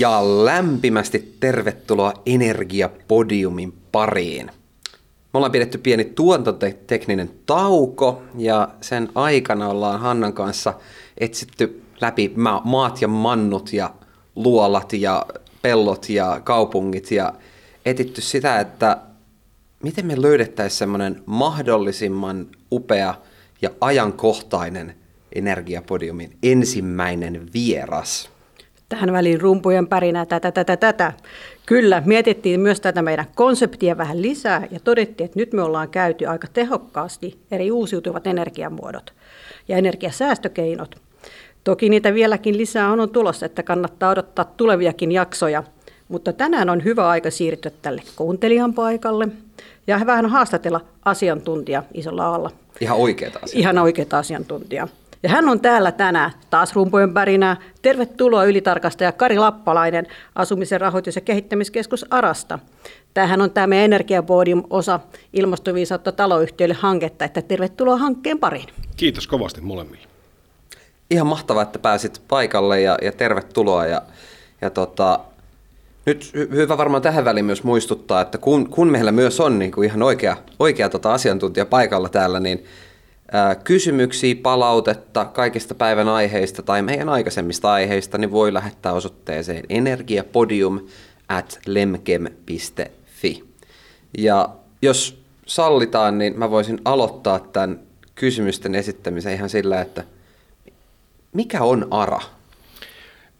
Ja lämpimästi tervetuloa Energiapodiumin pariin. Me ollaan pidetty pieni tuontotekninen tauko ja sen aikana ollaan Hannan kanssa etsitty läpi maat ja mannut ja luolat ja pellot ja kaupungit ja etitty sitä, että miten me löydettäisiin semmoinen mahdollisimman upea ja ajankohtainen Energiapodiumin ensimmäinen vieras. Tähän väliin rumpujen pärinä tätä, tätä, tätä. Kyllä, mietittiin myös tätä meidän konseptia vähän lisää ja todettiin, että nyt me ollaan käyty aika tehokkaasti eri uusiutuvat energiamuodot ja energiasäästökeinot. Toki niitä vieläkin lisää on, on tulossa, että kannattaa odottaa tuleviakin jaksoja. Mutta tänään on hyvä aika siirtyä tälle kuuntelijan paikalle ja vähän haastatella asiantuntija isolla alla. Ihan oikeita asiantuntija. Ihan oikeita asiantuntija. Ja hän on täällä tänään taas rumpujen pärinää. Tervetuloa ylitarkastaja Kari Lappalainen Asumisen rahoitus- ja kehittämiskeskus ARAsta. Tämähän on tämä meidän Energiaboardin osa ilmastoviisautta taloyhtiöille hanketta, että tervetuloa hankkeen pariin. Kiitos kovasti molemmille. Ihan mahtavaa, että pääsit paikalle ja, ja tervetuloa. Ja, ja tota, nyt hyvä varmaan tähän väliin myös muistuttaa, että kun, kun meillä myös on niin kuin ihan oikea, oikea tota asiantuntija paikalla täällä, niin kysymyksiä, palautetta kaikista päivän aiheista tai meidän aikaisemmista aiheista, niin voi lähettää osoitteeseen energiapodium at lemkem.fi. Ja jos sallitaan, niin mä voisin aloittaa tämän kysymysten esittämisen ihan sillä, että mikä on ARA?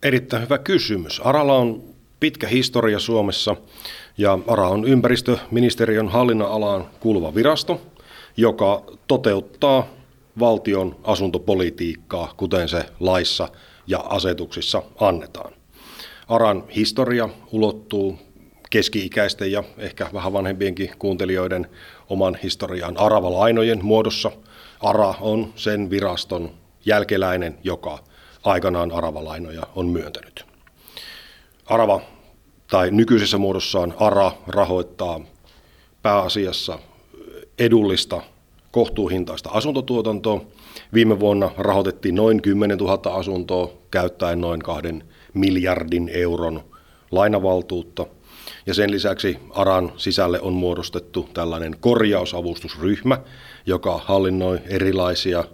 Erittäin hyvä kysymys. ARAlla on pitkä historia Suomessa ja ARA on ympäristöministeriön hallinnan alaan kuuluva virasto, joka toteuttaa valtion asuntopolitiikkaa, kuten se laissa ja asetuksissa annetaan. ARAN historia ulottuu keski-ikäisten ja ehkä vähän vanhempienkin kuuntelijoiden oman historian aravalainojen muodossa. ARA on sen viraston jälkeläinen, joka aikanaan aravalainoja on myöntänyt. Arava tai nykyisessä muodossaan ARA rahoittaa pääasiassa edullista kohtuuhintaista asuntotuotantoa. Viime vuonna rahoitettiin noin 10 000 asuntoa käyttäen noin kahden miljardin euron lainavaltuutta. Ja sen lisäksi ARAN sisälle on muodostettu tällainen korjausavustusryhmä, joka hallinnoi erilaisia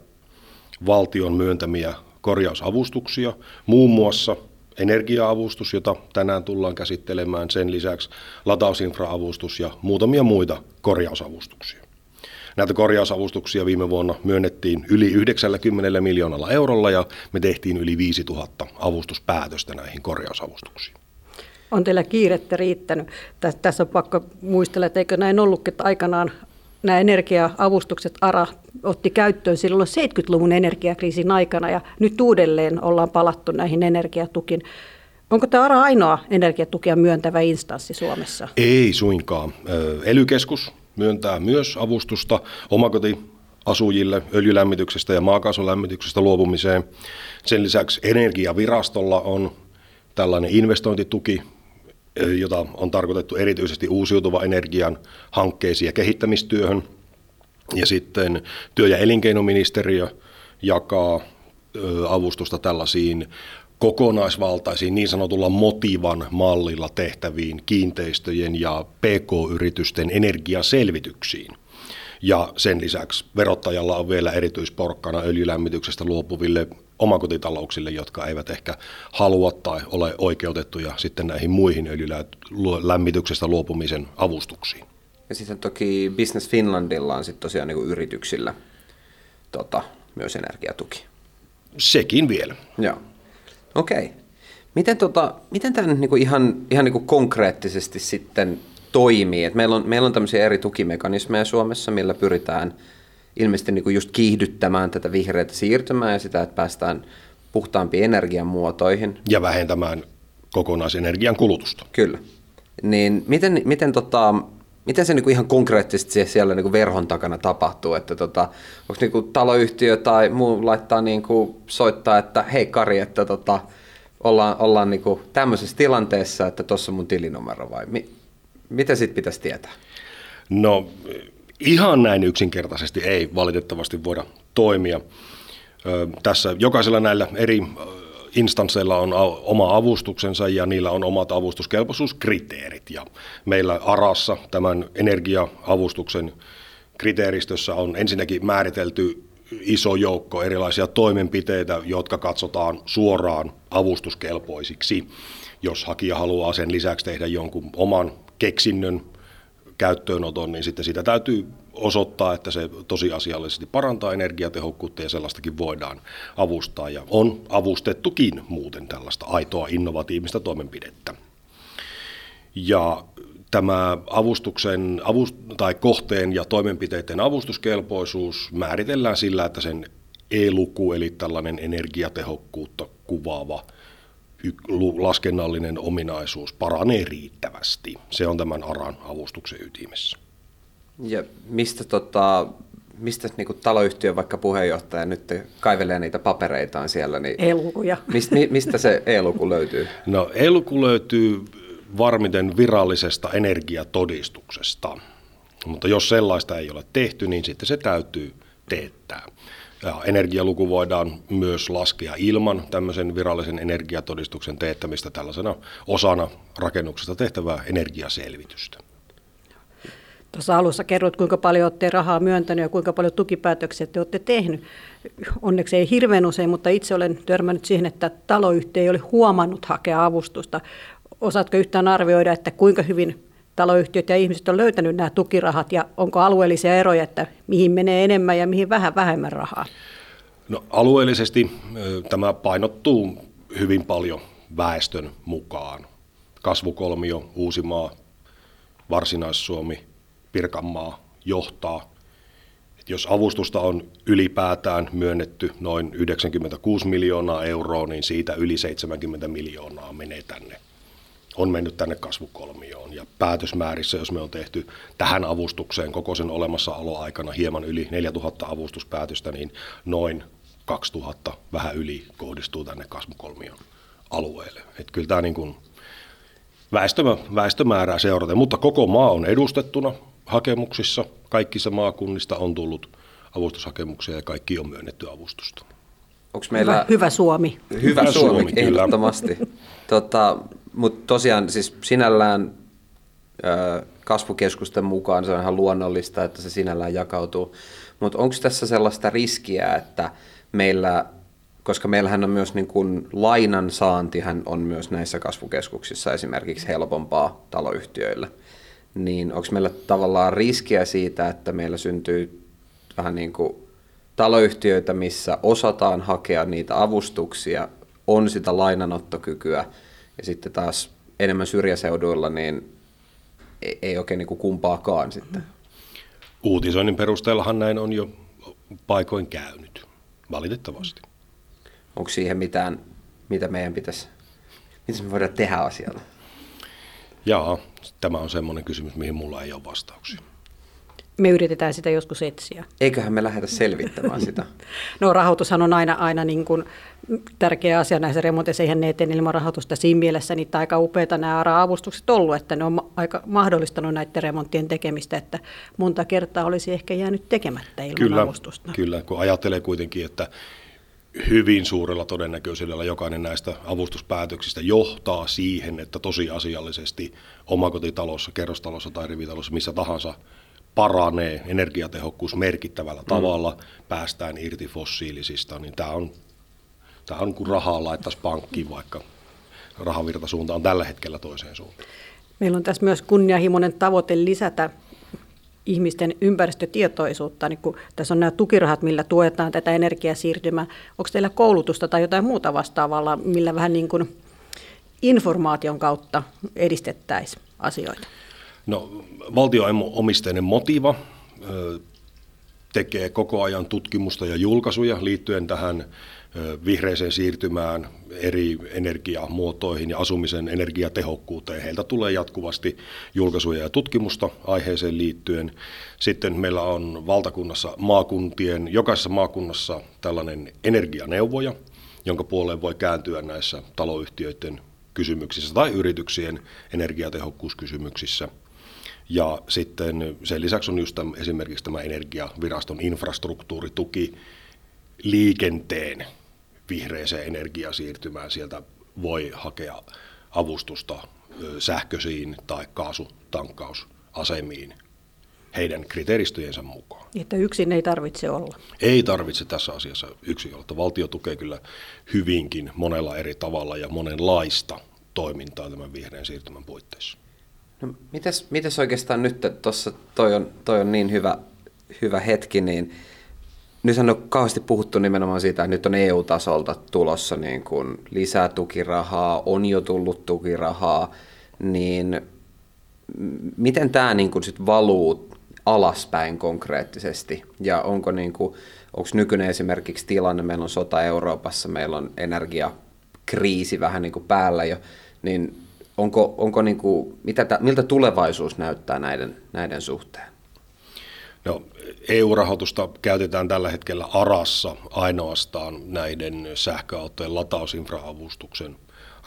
valtion myöntämiä korjausavustuksia, muun muassa energiaavustus, jota tänään tullaan käsittelemään, sen lisäksi latausinfraavustus ja muutamia muita korjausavustuksia. Näitä korjausavustuksia viime vuonna myönnettiin yli 90 miljoonalla eurolla ja me tehtiin yli 5000 avustuspäätöstä näihin korjausavustuksiin. On teillä kiirettä riittänyt. Tässä on pakko muistella, että eikö näin ollutkin, että aikanaan nämä energia-avustukset ARA otti käyttöön silloin 70-luvun energiakriisin aikana ja nyt uudelleen ollaan palattu näihin energiatukin. Onko tämä ARA ainoa energiatukia myöntävä instanssi Suomessa? Ei suinkaan. Elykeskus myöntää myös avustusta omakotiasujille öljylämmityksestä ja maakaasulämmityksestä luopumiseen. Sen lisäksi Energiavirastolla on tällainen investointituki, jota on tarkoitettu erityisesti uusiutuva energian hankkeisiin ja kehittämistyöhön. Ja sitten työ- ja elinkeinoministeriö jakaa avustusta tällaisiin kokonaisvaltaisiin niin sanotulla motivan mallilla tehtäviin kiinteistöjen ja PK-yritysten energiaselvityksiin. Ja sen lisäksi verottajalla on vielä erityisporkkana öljylämmityksestä luopuville omakotitalouksille, jotka eivät ehkä halua tai ole oikeutettuja sitten näihin muihin öljylämmityksestä luopumisen avustuksiin. Ja sitten toki Business Finlandilla on sitten tosiaan niin yrityksillä tota, myös energiatuki. Sekin vielä. Joo. Okei. Okay. Miten, tota, miten tämä niin kuin ihan, ihan niin kuin konkreettisesti sitten toimii? Et meillä, on, meillä on tämmöisiä eri tukimekanismeja Suomessa, millä pyritään ilmeisesti niin kuin just kiihdyttämään tätä vihreää siirtymää ja sitä, että päästään puhtaampiin energiamuotoihin. Ja vähentämään kokonaisenergian kulutusta. Kyllä. Niin miten, miten, tota, miten se niin kuin ihan konkreettisesti siellä niin kuin verhon takana tapahtuu? Että tota, onko niin kuin taloyhtiö tai muu laittaa niin kuin soittaa, että hei Kari, että tota, ollaan, ollaan niin kuin tämmöisessä tilanteessa, että tuossa mun tilinumero vai mi, mitä sitten pitäisi tietää? No ihan näin yksinkertaisesti ei valitettavasti voida toimia. Tässä jokaisella näillä eri instansseilla on oma avustuksensa ja niillä on omat avustuskelpoisuuskriteerit. Ja meillä ARAssa tämän energia-avustuksen kriteeristössä on ensinnäkin määritelty iso joukko erilaisia toimenpiteitä, jotka katsotaan suoraan avustuskelpoisiksi. Jos hakija haluaa sen lisäksi tehdä jonkun oman keksinnön käyttöönoton, niin sitten sitä täytyy osoittaa, että se tosiasiallisesti parantaa energiatehokkuutta ja sellaistakin voidaan avustaa. Ja on avustettukin muuten tällaista aitoa innovatiivista toimenpidettä. Ja tämä avustuksen avust- tai kohteen ja toimenpiteiden avustuskelpoisuus määritellään sillä, että sen E-luku, eli tällainen energiatehokkuutta kuvaava laskennallinen ominaisuus paranee riittävästi. Se on tämän ARAN avustuksen ytimessä. Ja mistä, tota, mistä niin kuin taloyhtiön vaikka puheenjohtaja nyt kaivelee niitä papereitaan siellä? Niin E-lukuja. Mistä, mistä se E-luku löytyy? No E-luku löytyy varmiten virallisesta energiatodistuksesta. Mutta jos sellaista ei ole tehty, niin sitten se täytyy teettää. Ja energialuku voidaan myös laskea ilman tämmöisen virallisen energiatodistuksen teettämistä tällaisena osana rakennuksesta tehtävää energiaselvitystä. Tuossa alussa kerroit, kuinka paljon olette rahaa myöntänyt ja kuinka paljon tukipäätöksiä te olette tehnyt. Onneksi ei hirveän usein, mutta itse olen törmännyt siihen, että taloyhtiö ei ole huomannut hakea avustusta. Osaatko yhtään arvioida, että kuinka hyvin taloyhtiöt ja ihmiset on löytänyt nämä tukirahat ja onko alueellisia eroja, että mihin menee enemmän ja mihin vähän vähemmän rahaa? No, alueellisesti tämä painottuu hyvin paljon väestön mukaan. Kasvukolmio, Uusimaa, Varsinais-Suomi, Pirkanmaa johtaa. Et jos avustusta on ylipäätään myönnetty noin 96 miljoonaa euroa, niin siitä yli 70 miljoonaa menee tänne on mennyt tänne kasvukolmioon. Ja päätösmäärissä, jos me on tehty tähän avustukseen koko sen olemassaoloaikana hieman yli 4000 avustuspäätöstä, niin noin 2000 vähän yli kohdistuu tänne kasvukolmion alueelle. Että kyllä tämä niin kuin väestömä, väestömäärää seuraten, mutta koko maa on edustettuna hakemuksissa. Kaikissa maakunnista on tullut avustushakemuksia ja kaikki on myönnetty avustusta. Onko meillä... Hyvä, hyvä Suomi. Hyvä, hyvä Suomi, Suomi ehdottomasti. tota, mutta tosiaan siis sinällään kasvukeskusten mukaan se on ihan luonnollista, että se sinällään jakautuu. Mutta onko tässä sellaista riskiä, että meillä, koska meillähän on myös niin kun lainan saantihan on myös näissä kasvukeskuksissa esimerkiksi helpompaa taloyhtiöille, niin onko meillä tavallaan riskiä siitä, että meillä syntyy vähän niin kuin taloyhtiöitä, missä osataan hakea niitä avustuksia, on sitä lainanottokykyä, ja sitten taas enemmän syrjäseuduilla niin ei, ei oikein niin kuin kumpaakaan sitten. Uutisoinnin perusteellahan näin on jo paikoin käynyt, valitettavasti. Onko siihen mitään, mitä meidän pitäisi, mitä me voidaan tehdä asialle? Jaa, tämä on semmoinen kysymys, mihin mulla ei ole vastauksia me yritetään sitä joskus etsiä. Eiköhän me lähdetä selvittämään sitä? no rahoitushan on aina, aina niin kuin tärkeä asia näissä remonteissa, eihän ne eteen ilman rahoitusta siinä mielessä niitä aika upeita nämä ARA-avustukset ollut, että ne on aika mahdollistanut näiden remonttien tekemistä, että monta kertaa olisi ehkä jäänyt tekemättä ilman kyllä, avustusta. Kyllä, kun ajattelee kuitenkin, että hyvin suurella todennäköisyydellä jokainen näistä avustuspäätöksistä johtaa siihen, että tosiasiallisesti omakotitalossa, kerrostalossa tai rivitalossa, missä tahansa paranee energiatehokkuus merkittävällä mm. tavalla, päästään irti fossiilisista, niin tämä on, tämä on kuin rahaa laittaisi pankkiin, vaikka rahavirtasuunta on tällä hetkellä toiseen suuntaan. Meillä on tässä myös kunnianhimoinen tavoite lisätä ihmisten ympäristötietoisuutta, niin kun tässä on nämä tukirahat, millä tuetaan tätä energiasiirtymää. Onko teillä koulutusta tai jotain muuta vastaavalla, millä vähän niin kuin informaation kautta edistettäisiin asioita? No, valtioomisteinen Motiva tekee koko ajan tutkimusta ja julkaisuja liittyen tähän vihreiseen siirtymään, eri energiamuotoihin ja asumisen energiatehokkuuteen. Heiltä tulee jatkuvasti julkaisuja ja tutkimusta aiheeseen liittyen. Sitten meillä on valtakunnassa maakuntien, jokaisessa maakunnassa tällainen energianeuvoja, jonka puoleen voi kääntyä näissä taloyhtiöiden kysymyksissä tai yrityksien energiatehokkuuskysymyksissä – ja sitten sen lisäksi on just tämän, esimerkiksi tämä energiaviraston infrastruktuurituki liikenteen vihreäseen energiasiirtymään. Sieltä voi hakea avustusta sähköisiin tai kaasutankkausasemiin heidän kriteeristöjensä mukaan. Että yksin ei tarvitse olla. Ei tarvitse tässä asiassa yksin olla. Valtio tukee kyllä hyvinkin monella eri tavalla ja monenlaista toimintaa tämän vihreän siirtymän puitteissa. No, mites, mites oikeastaan nyt, tuossa toi on, toi on niin hyvä, hyvä hetki, niin nyt on kauheasti puhuttu nimenomaan siitä, että nyt on EU-tasolta tulossa niin kuin lisää tukirahaa, on jo tullut tukirahaa, niin miten tämä niin kuin sit valuu alaspäin konkreettisesti ja onko, niin kuin, onko nykyinen esimerkiksi tilanne, meillä on sota Euroopassa, meillä on energiakriisi vähän niin kuin päällä jo, niin onko, onko niin kuin, mitä, miltä tulevaisuus näyttää näiden, näiden suhteen? No, EU-rahoitusta käytetään tällä hetkellä ARassa ainoastaan näiden sähköautojen latausinfraavustuksen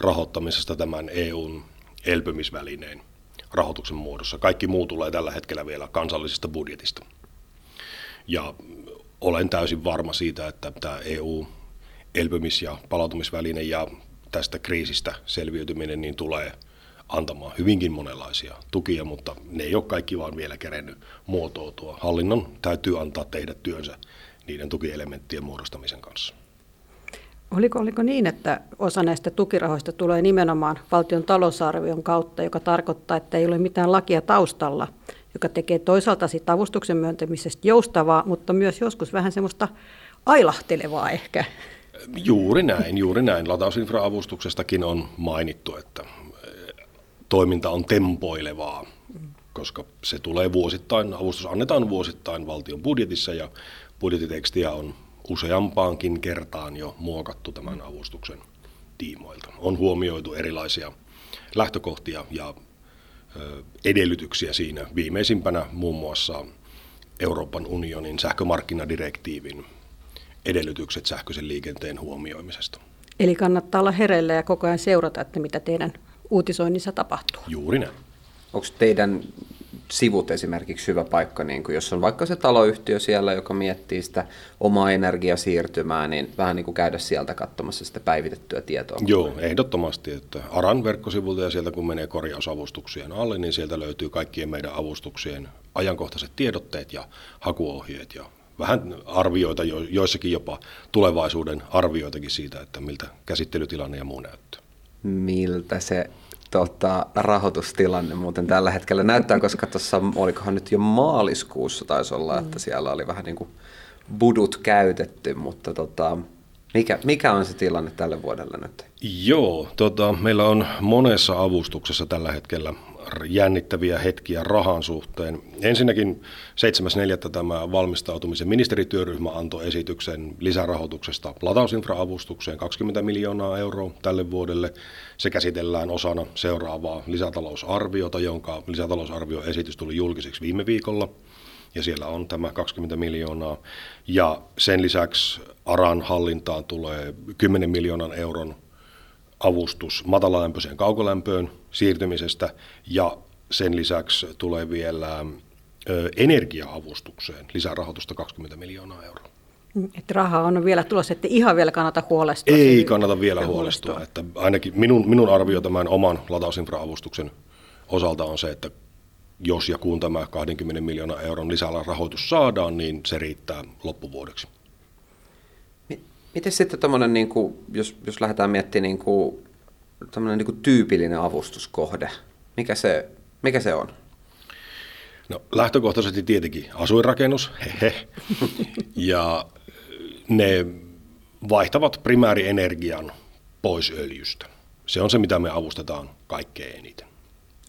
rahoittamisesta tämän EUn elpymisvälineen rahoituksen muodossa. Kaikki muu tulee tällä hetkellä vielä kansallisesta budjetista. Ja olen täysin varma siitä, että tämä EU elpymis- ja palautumisväline ja tästä kriisistä selviytyminen niin tulee antamaan hyvinkin monenlaisia tukia, mutta ne ei ole kaikki vaan vielä kerennyt muotoutua. Hallinnon täytyy antaa tehdä työnsä niiden tukielementtien muodostamisen kanssa. Oliko, oliko niin, että osa näistä tukirahoista tulee nimenomaan valtion talousarvion kautta, joka tarkoittaa, että ei ole mitään lakia taustalla, joka tekee toisaalta sit avustuksen myöntämisestä joustavaa, mutta myös joskus vähän semmoista ailahtelevaa ehkä? Juuri näin, juuri näin. Latausinfra-avustuksestakin on mainittu, että toiminta on tempoilevaa, koska se tulee vuosittain, avustus annetaan vuosittain valtion budjetissa ja budjettitekstiä on useampaankin kertaan jo muokattu tämän avustuksen tiimoilta. On huomioitu erilaisia lähtökohtia ja edellytyksiä siinä. Viimeisimpänä muun muassa Euroopan unionin sähkömarkkinadirektiivin edellytykset sähköisen liikenteen huomioimisesta. Eli kannattaa olla hereillä ja koko ajan seurata, että mitä teidän uutisoinnissa tapahtuu. Juuri näin. Onko teidän sivut esimerkiksi hyvä paikka, niin kuin jos on vaikka se taloyhtiö siellä, joka miettii sitä omaa energiasiirtymää, niin vähän niin kuin käydä sieltä katsomassa sitä päivitettyä tietoa. Joo, ehdottomasti. Että ARAN verkkosivulta ja sieltä kun menee korjausavustuksien alle, niin sieltä löytyy kaikkien meidän avustuksien ajankohtaiset tiedotteet ja hakuohjeet ja vähän arvioita, joissakin jopa tulevaisuuden arvioitakin siitä, että miltä käsittelytilanne ja muu näyttää. Miltä se tota, rahoitustilanne muuten tällä hetkellä näyttää, koska tuossa olikohan nyt jo maaliskuussa taisi olla, että mm. siellä oli vähän niin kuin budut käytetty, mutta tota, mikä, mikä on se tilanne tälle vuodelle nyt? Joo, tota, meillä on monessa avustuksessa tällä hetkellä jännittäviä hetkiä rahan suhteen. Ensinnäkin 7.4. tämä valmistautumisen ministerityöryhmä antoi esityksen lisärahoituksesta latausinfra-avustukseen 20 miljoonaa euroa tälle vuodelle. Se käsitellään osana seuraavaa lisätalousarviota, jonka lisätalousarvioesitys tuli julkiseksi viime viikolla. Ja siellä on tämä 20 miljoonaa. Ja sen lisäksi ARAN hallintaan tulee 10 miljoonan euron avustus matalalämpöiseen kaukolämpöön siirtymisestä ja sen lisäksi tulee vielä energia-avustukseen lisärahoitusta 20 miljoonaa euroa. Että rahaa on vielä tulossa, että ihan vielä kannata huolestua. Ei kannata vielä huolestua. huolestua. Että ainakin minun, minun arvio tämän oman latausinfra-avustuksen osalta on se, että jos ja kun tämä 20 miljoonaa euron lisällä rahoitus saadaan, niin se riittää loppuvuodeksi. Miten sitten tämmöinen, niin kuin, jos, jos lähdetään miettimään niin kuin, niin kuin tyypillinen avustuskohde, mikä se, mikä se on? No lähtökohtaisesti tietenkin asuinrakennus, hehe, ja ne vaihtavat primäärienergian pois öljystä. Se on se, mitä me avustetaan kaikkein eniten.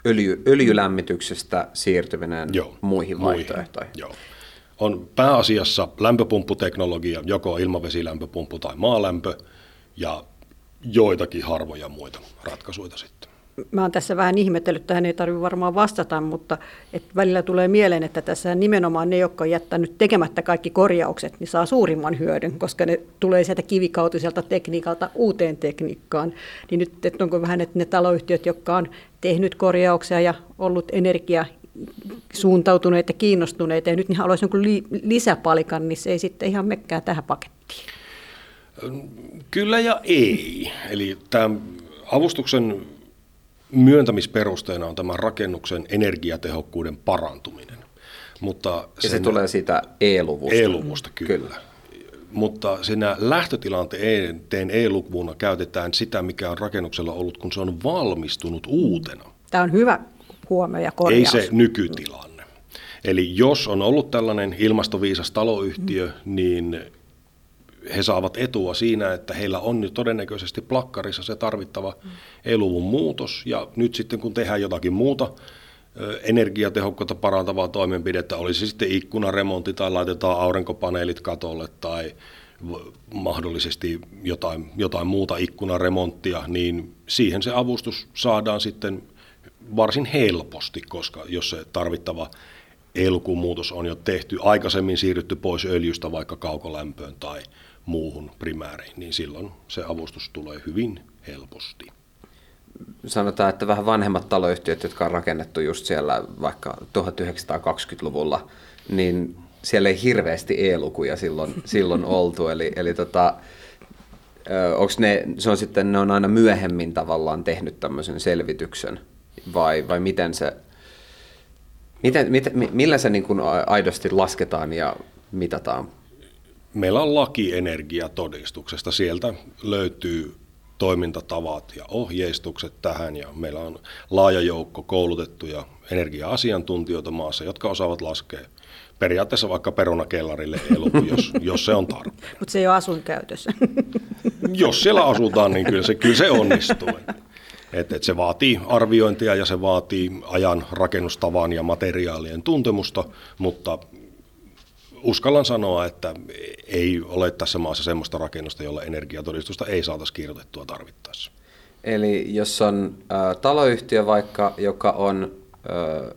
Öljy, öljylämmityksestä siirtyminen Joo, muihin, muihin vaihtoehtoihin. Joo on pääasiassa lämpöpumpputeknologia, joko ilmavesilämpöpumppu tai maalämpö, ja joitakin harvoja muita ratkaisuja sitten. Mä oon tässä vähän ihmetellyt, tähän ei tarvitse varmaan vastata, mutta et välillä tulee mieleen, että tässä nimenomaan ne, jotka on jättänyt tekemättä kaikki korjaukset, niin saa suurimman hyödyn, koska ne tulee sieltä kivikautiselta tekniikalta uuteen tekniikkaan. Niin nyt että onko vähän, että ne taloyhtiöt, jotka on tehnyt korjauksia ja ollut energia suuntautuneet ja kiinnostuneet ja nyt niin haluaisi jonkun li- lisäpalikan, niin se ei sitten ihan mekkää tähän pakettiin. Kyllä ja ei. Eli tämä avustuksen myöntämisperusteena on tämän rakennuksen energiatehokkuuden parantuminen. Mutta ja se tulee siitä E-luvusta. E-luvusta, kyllä. kyllä. Mutta siinä lähtötilanteen E-luvuna käytetään sitä, mikä on rakennuksella ollut, kun se on valmistunut uutena. Tämä on hyvä huomio ja korjaus. Ei se nykytilanne. Eli jos on ollut tällainen ilmastoviisas taloyhtiö, mm. niin he saavat etua siinä, että heillä on nyt todennäköisesti plakkarissa se tarvittava. E-luvun muutos, ja nyt sitten kun tehdään jotakin muuta energiatehokkuutta parantavaa toimenpidettä, olisi sitten ikkunaremontti tai laitetaan aurinkopaneelit katolle tai mahdollisesti jotain, jotain muuta ikkunaremonttia, niin siihen se avustus saadaan sitten varsin helposti, koska jos se tarvittava elkumuutos on jo tehty, aikaisemmin siirrytty pois öljystä vaikka kaukolämpöön tai muuhun primääriin, niin silloin se avustus tulee hyvin helposti. Sanotaan, että vähän vanhemmat taloyhtiöt, jotka on rakennettu just siellä vaikka 1920-luvulla, niin siellä ei hirveästi e-lukuja silloin, silloin oltu. Eli, eli tota, onko ne, se on sitten, ne on aina myöhemmin tavallaan tehnyt tämmöisen selvityksen, vai, vai miten se, miten, miten, millä se niin kuin aidosti lasketaan ja mitataan? Meillä on laki energiatodistuksesta. Sieltä löytyy toimintatavat ja ohjeistukset tähän ja meillä on laaja joukko koulutettuja energia-asiantuntijoita maassa, jotka osaavat laskea periaatteessa vaikka perunakellarille elu, jos, jos se on tarpeen. Mutta se ei ole asuinkäytössä. Jos siellä asutaan, niin kyllä se, kyllä se onnistuu. Et, et se vaatii arviointia ja se vaatii ajan rakennustavan ja materiaalien tuntemusta, mutta uskallan sanoa, että ei ole tässä maassa semmoista rakennusta, jolla energiatodistusta ei saataisi kirjoitettua tarvittaessa. Eli jos on äh, taloyhtiö vaikka, joka on, äh,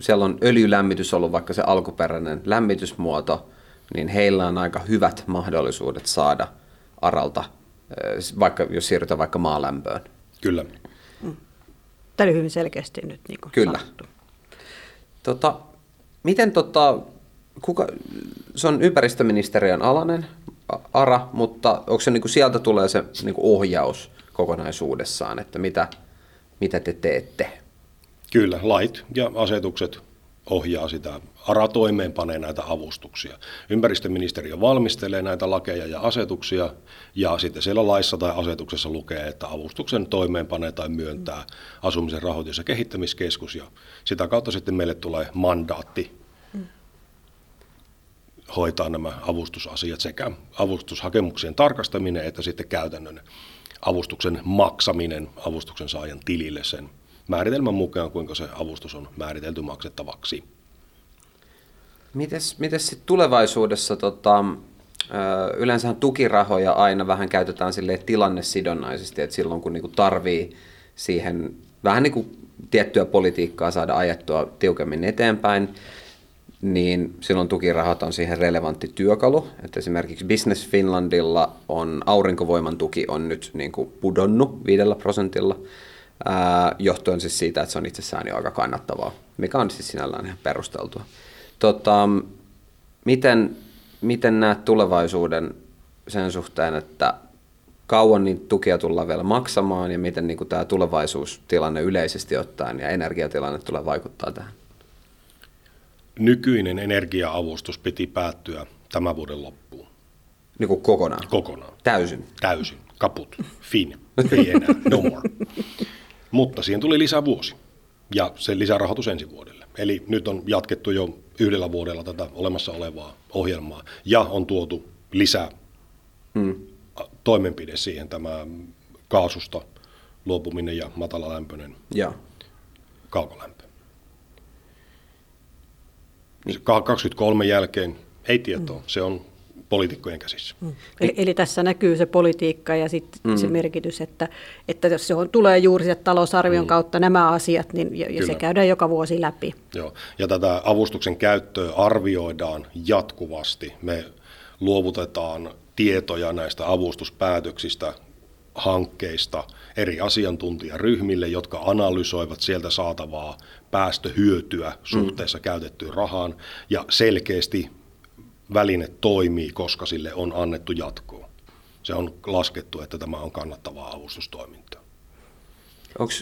siellä on öljylämmitys ollut vaikka se alkuperäinen lämmitysmuoto, niin heillä on aika hyvät mahdollisuudet saada aralta, äh, vaikka jos siirrytään vaikka maalämpöön. Kyllä. Mm. Tämä oli hyvin selkeästi nyt niin Kyllä. Sanottu. Tota, miten tota, kuka, se on ympäristöministeriön alainen ARA, mutta onko se niin kuin sieltä tulee se niin kuin ohjaus kokonaisuudessaan, että mitä, mitä te teette? Kyllä, lait ja asetukset ohjaa sitä. ARA toimeenpanee näitä avustuksia. Ympäristöministeriö valmistelee näitä lakeja ja asetuksia, ja sitten siellä laissa tai asetuksessa lukee, että avustuksen toimeenpanee tai myöntää asumisen rahoitus- ja kehittämiskeskus, ja sitä kautta sitten meille tulee mandaatti hoitaa nämä avustusasiat sekä avustushakemuksien tarkastaminen että sitten käytännön avustuksen maksaminen avustuksen saajan tilille sen määritelmän mukaan, kuinka se avustus on määritelty maksettavaksi. Mites, mites sit tulevaisuudessa, tota, yleensähän tukirahoja aina vähän käytetään sille tilannesidonnaisesti, että silloin kun niinku tarvii siihen vähän niin kuin tiettyä politiikkaa saada ajettua tiukemmin eteenpäin, niin silloin tukirahat on siihen relevantti työkalu. Että esimerkiksi Business Finlandilla on aurinkovoiman tuki on nyt niin kuin pudonnut viidellä prosentilla, ää, johtuen siis siitä, että se on itsessään jo aika kannattavaa, mikä on siis sinällään ihan perusteltua. Tota, miten, miten näet tulevaisuuden sen suhteen, että kauan niitä tukia tullaan vielä maksamaan ja miten niin kuin tämä tulevaisuustilanne yleisesti ottaen ja energiatilanne tulee vaikuttaa tähän? Nykyinen energiaavustus piti päättyä tämän vuoden loppuun. Niin kuin kokonaan? Kokonaan. Täysin? Täysin. Kaput. Fin. Ei enää. No more. Mutta siihen tuli lisävuosi ja se lisärahoitus ensi vuodelle. Eli nyt on jatkettu jo yhdellä vuodella tätä olemassa olevaa ohjelmaa ja on tuotu lisää hmm. toimenpide siihen tämä kaasusta luopuminen ja matalalämpöinen ja. kaukolämpö. 23 jälkeen ei tietoa, mm. se on poliitikkojen käsissä. Mm. Eli, eli tässä näkyy se politiikka ja sit mm. se merkitys, että, että jos se on, tulee juuri se talousarvion mm. kautta nämä asiat, niin ja, ja se käydään joka vuosi läpi. Joo. Ja tätä avustuksen käyttöä arvioidaan jatkuvasti. Me luovutetaan tietoja näistä avustuspäätöksistä hankkeista eri asiantuntijaryhmille, jotka analysoivat sieltä saatavaa päästöhyötyä suhteessa mm. käytettyyn rahaan, ja selkeästi väline toimii, koska sille on annettu jatkoa. Se on laskettu, että tämä on kannattavaa avustustoimintaa. Onko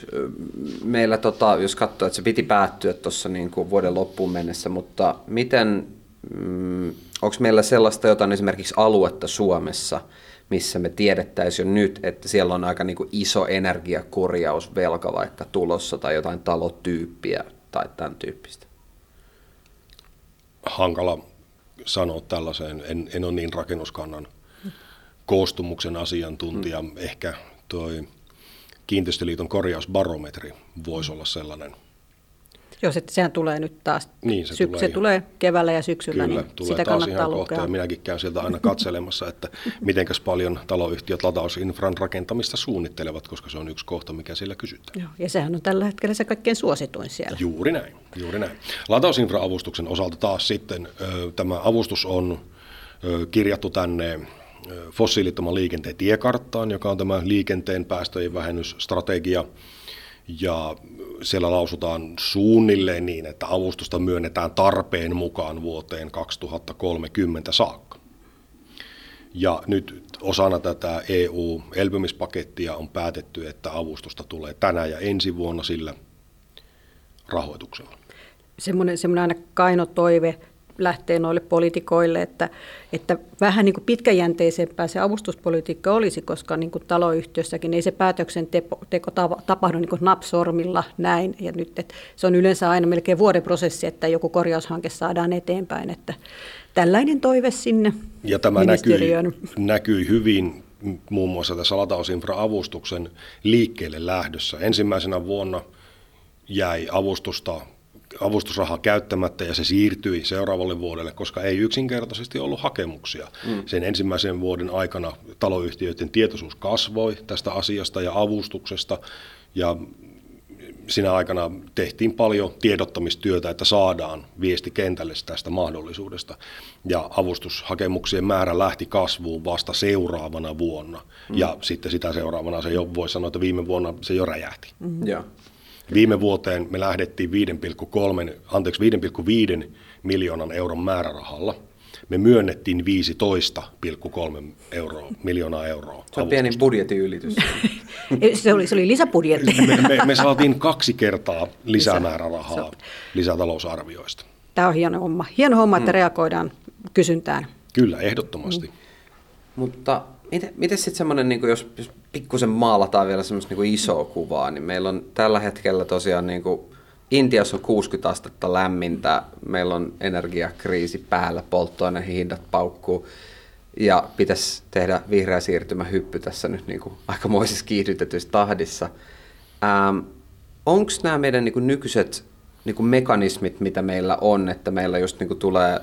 meillä, tota, jos katsoo, että se piti päättyä tuossa niin vuoden loppuun mennessä, mutta miten, mm, onko meillä sellaista jotain esimerkiksi aluetta Suomessa, missä me tiedettäisiin jo nyt, että siellä on aika niin kuin iso energiakorjausvelka vaikka tulossa tai jotain talotyyppiä tai tämän tyyppistä? Hankala sanoa tällaiseen. En, en ole niin rakennuskannan koostumuksen asiantuntija. Mm. Ehkä tuo Kiinteistöliiton korjausbarometri voisi olla sellainen – Joo, se, sehän tulee nyt taas. Niin, se, Sy- tulee, se tulee keväällä ja syksyllä, Kyllä, niin tulee sitä taas kannattaa ihan lukea. kohta, ja minäkin käyn sieltä aina katselemassa, että mitenkäs paljon taloyhtiöt latausinfran rakentamista suunnittelevat, koska se on yksi kohta, mikä siellä kysytään. Joo, ja sehän on tällä hetkellä se kaikkein suosituin siellä. Juuri näin, juuri näin. Latausinfra-avustuksen osalta taas sitten tämä avustus on kirjattu tänne fossiilittoman liikenteen tiekarttaan, joka on tämä liikenteen päästöjen vähennysstrategia. Ja siellä lausutaan suunnilleen niin, että avustusta myönnetään tarpeen mukaan vuoteen 2030 saakka. Ja nyt osana tätä EU-elpymispakettia on päätetty, että avustusta tulee tänä ja ensi vuonna sillä rahoituksella. Semmoinen, semmoinen aina kaino toive lähtee noille poliitikoille, että, että vähän niin kuin pitkäjänteisempää se avustuspolitiikka olisi, koska niin kuin taloyhtiössäkin ei se päätöksenteko tapahdu niin kuin napsormilla näin. Ja nyt, että se on yleensä aina melkein vuoden prosessi, että joku korjaushanke saadaan eteenpäin. Että tällainen toive sinne Ja tämä näkyy, näkyy hyvin muun muassa tässä latausinfra-avustuksen liikkeelle lähdössä. Ensimmäisenä vuonna jäi avustusta avustusraha käyttämättä ja se siirtyi seuraavalle vuodelle, koska ei yksinkertaisesti ollut hakemuksia. Mm. Sen ensimmäisen vuoden aikana taloyhtiöiden tietoisuus kasvoi tästä asiasta ja avustuksesta ja sinä aikana tehtiin paljon tiedottamistyötä, että saadaan viesti kentälle tästä mahdollisuudesta. Ja avustushakemuksien määrä lähti kasvuun vasta seuraavana vuonna. Mm. Ja sitten sitä seuraavana se jo voi sanoa, että viime vuonna se jo räjähti. Mm. Yeah. Viime vuoteen me lähdettiin 5,3, anteeksi 5,5 miljoonan euron määrärahalla. Me myönnettiin 15,3 euroa, miljoonaa euroa. Se on pieni budjetin ylitys. se, oli, se oli lisäbudjetti. me, me, me saatiin kaksi kertaa lisämäärärahaa lisätalousarvioista. Tämä on hieno homma. Hieno homma, että hmm. reagoidaan kysyntään. Kyllä, ehdottomasti. Hmm. Mutta miten, miten sitten semmoinen, niin jos, jos pikkusen maalataan vielä semmoista niin isoa kuvaa, niin meillä on tällä hetkellä tosiaan niin kuin, Intiassa on 60 astetta lämmintä, meillä on energiakriisi päällä, polttoainehinnat paukkuu ja pitäisi tehdä vihreä siirtymä hyppy tässä nyt niin kuin aikamoisessa kiihdytetyssä tahdissa. Ähm, Onko nämä meidän niin kuin nykyiset niin kuin mekanismit, mitä meillä on, että meillä just niin kuin tulee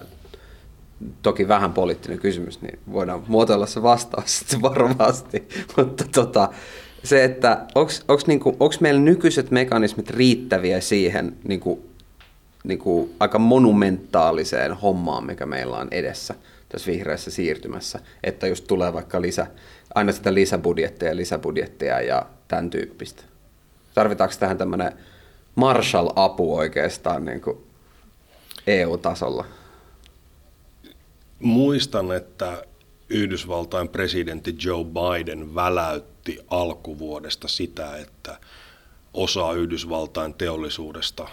toki vähän poliittinen kysymys, niin voidaan muotoilla se vastaus sitten varovasti. Mutta tota, se, että onko niinku, meillä nykyiset mekanismit riittäviä siihen niinku, niinku aika monumentaaliseen hommaan, mikä meillä on edessä tässä vihreässä siirtymässä, että just tulee vaikka lisä, aina sitä lisäbudjetteja, lisäbudjetteja ja tämän tyyppistä. Tarvitaanko tähän tämmöinen Marshall-apu oikeastaan niin EU-tasolla? Muistan, että Yhdysvaltain presidentti Joe Biden väläytti alkuvuodesta sitä, että osa Yhdysvaltain teollisuudesta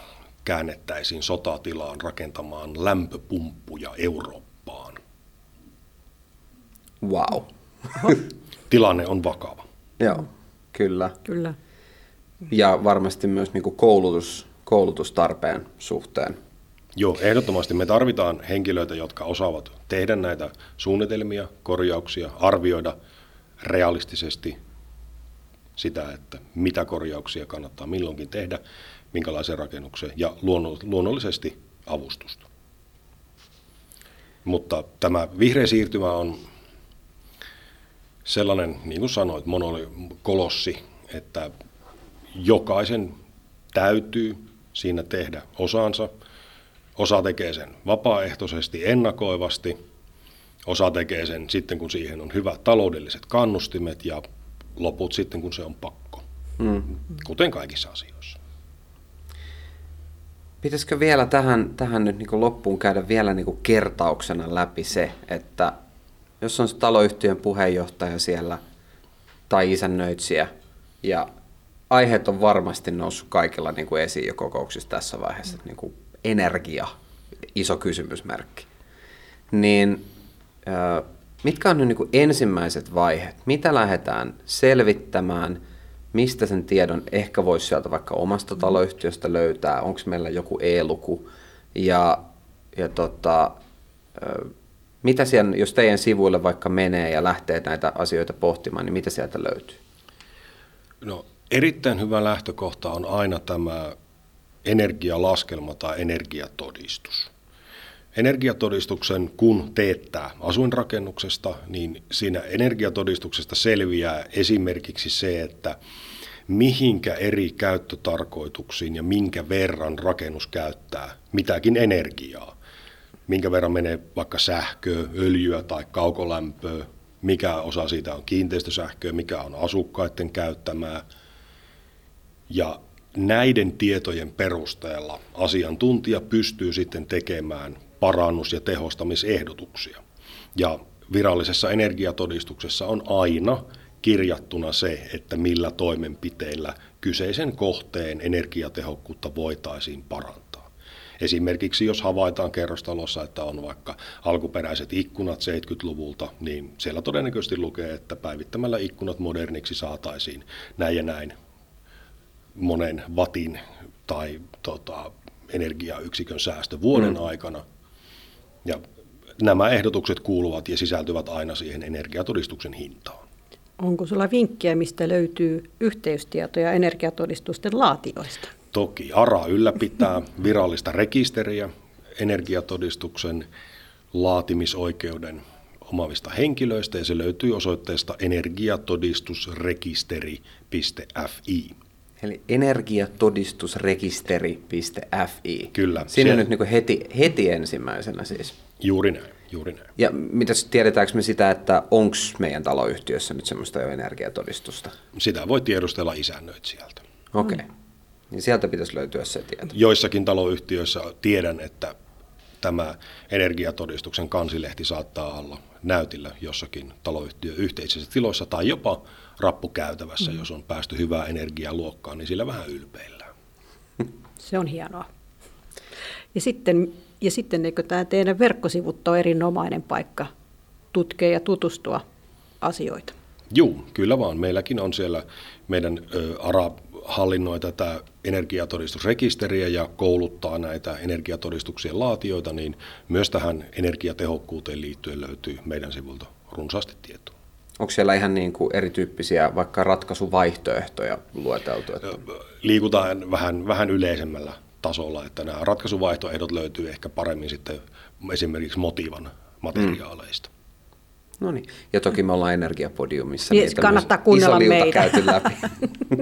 käännettäisiin sotatilaan rakentamaan lämpöpumppuja Eurooppaan. Wow. Tilanne on vakava. Joo, kyllä. Kyllä. Ja varmasti myös niin kuin koulutus, koulutustarpeen suhteen Joo, ehdottomasti me tarvitaan henkilöitä, jotka osaavat tehdä näitä suunnitelmia, korjauksia, arvioida realistisesti sitä, että mitä korjauksia kannattaa milloinkin tehdä, minkälaiseen rakennukseen ja luonnollisesti avustusta. Mutta tämä vihreä siirtymä on sellainen, niin kuin sanoit, kolossi, että jokaisen täytyy siinä tehdä osansa – Osa tekee sen vapaaehtoisesti, ennakoivasti, osa tekee sen sitten, kun siihen on hyvät taloudelliset kannustimet ja loput sitten, kun se on pakko, mm. kuten kaikissa asioissa. Pitäisikö vielä tähän, tähän nyt niin loppuun käydä vielä niin kertauksena läpi se, että jos on se taloyhtiön puheenjohtaja siellä tai isännöitsijä, ja aiheet on varmasti noussut kaikilla niin kuin esiin jo kokouksissa tässä vaiheessa, niin kuin energia, iso kysymysmerkki, niin mitkä on ne niin ensimmäiset vaiheet? Mitä lähdetään selvittämään? Mistä sen tiedon ehkä voisi sieltä vaikka omasta taloyhtiöstä löytää? Onko meillä joku e-luku? Ja, ja tota, mitä siellä, jos teidän sivuille vaikka menee ja lähtee näitä asioita pohtimaan, niin mitä sieltä löytyy? No, erittäin hyvä lähtökohta on aina tämä energialaskelma tai energiatodistus. Energiatodistuksen, kun teettää asuinrakennuksesta, niin siinä energiatodistuksesta selviää esimerkiksi se, että mihinkä eri käyttötarkoituksiin ja minkä verran rakennus käyttää mitäkin energiaa. Minkä verran menee vaikka sähköä, öljyä tai kaukolämpöä, mikä osa siitä on kiinteistösähköä, mikä on asukkaiden käyttämää. Ja näiden tietojen perusteella asiantuntija pystyy sitten tekemään parannus- ja tehostamisehdotuksia. Ja virallisessa energiatodistuksessa on aina kirjattuna se, että millä toimenpiteillä kyseisen kohteen energiatehokkuutta voitaisiin parantaa. Esimerkiksi jos havaitaan kerrostalossa, että on vaikka alkuperäiset ikkunat 70-luvulta, niin siellä todennäköisesti lukee, että päivittämällä ikkunat moderniksi saataisiin näin ja näin monen vatin tai tota, energiayksikön säästö vuoden mm. aikana. Ja nämä ehdotukset kuuluvat ja sisältyvät aina siihen energiatodistuksen hintaan. Onko sulla vinkkiä, mistä löytyy yhteystietoja energiatodistusten laatioista? Toki ARA ylläpitää virallista rekisteriä energiatodistuksen laatimisoikeuden omavista henkilöistä ja se löytyy osoitteesta energiatodistusrekisteri.fi. Eli energiatodistusrekisteri.fi. Kyllä. Siinä se... nyt niin heti, heti ensimmäisenä siis. Juuri näin, juuri näin. Ja mitä tiedetäänkö me sitä, että onko meidän taloyhtiössä nyt semmoista jo energiatodistusta? Sitä voi tiedustella isännöitsijältä. Okei. Okay. Niin sieltä pitäisi löytyä se tieto. Joissakin taloyhtiöissä tiedän, että tämä energiatodistuksen kansilehti saattaa olla näytillä jossakin taloyhtiön yhteisissä tiloissa tai jopa rappukäytävässä, mm. jos on päästy hyvää energialuokkaan, niin sillä vähän ylpeillään. Se on hienoa. Ja sitten, ja sitten eikö tämä teidän verkkosivut on erinomainen paikka tutkia ja tutustua asioita? Joo, kyllä vaan. Meilläkin on siellä meidän ö, ARA hallinnoi tätä energiatodistusrekisteriä ja kouluttaa näitä energiatodistuksien laatioita, niin myös tähän energiatehokkuuteen liittyen löytyy meidän sivulta runsaasti tietoa. Onko siellä ihan niin kuin erityyppisiä vaikka ratkaisuvaihtoehtoja lueteltu? Että... Liikutaan vähän, vähän yleisemmällä tasolla, että nämä ratkaisuvaihtoehdot löytyy ehkä paremmin sitten esimerkiksi motivan materiaaleista. Mm. No niin, ja toki me ollaan Energiapodiumissa. Niin, kannattaa kuunnella meitä. käyty läpi.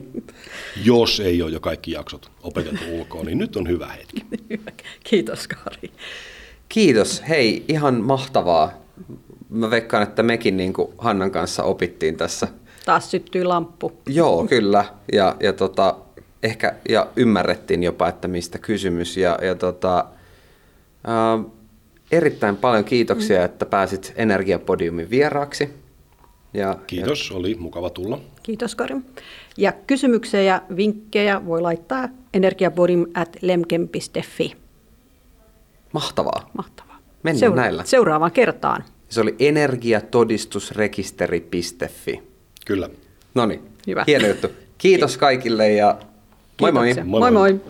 Jos ei ole jo kaikki jaksot opetettu ulkoa, niin nyt on hyvä hetki. Kiitos Kari. Kiitos. Hei, ihan mahtavaa. Mä veikkaan, että mekin niin kuin Hannan kanssa opittiin tässä. Taas syttyi lamppu. Joo, kyllä. Ja, ja tota, ehkä ja ymmärrettiin jopa, että mistä kysymys. Ja, ja tota, ää, erittäin paljon kiitoksia, mm. että pääsit Energiapodiumin vieraaksi. Ja, Kiitos, ja... oli mukava tulla. Kiitos Karin. Ja kysymyksiä ja vinkkejä voi laittaa energiapodium at lemken.fi. Mahtavaa. Mahtavaa. Mennään Seura- näillä. Seuraavaan kertaan. Se oli energiatodistusrekisteri.fi. Kyllä. No niin, hieno juttu. Kiitos kaikille ja moi moi. Moi moi. moi, moi.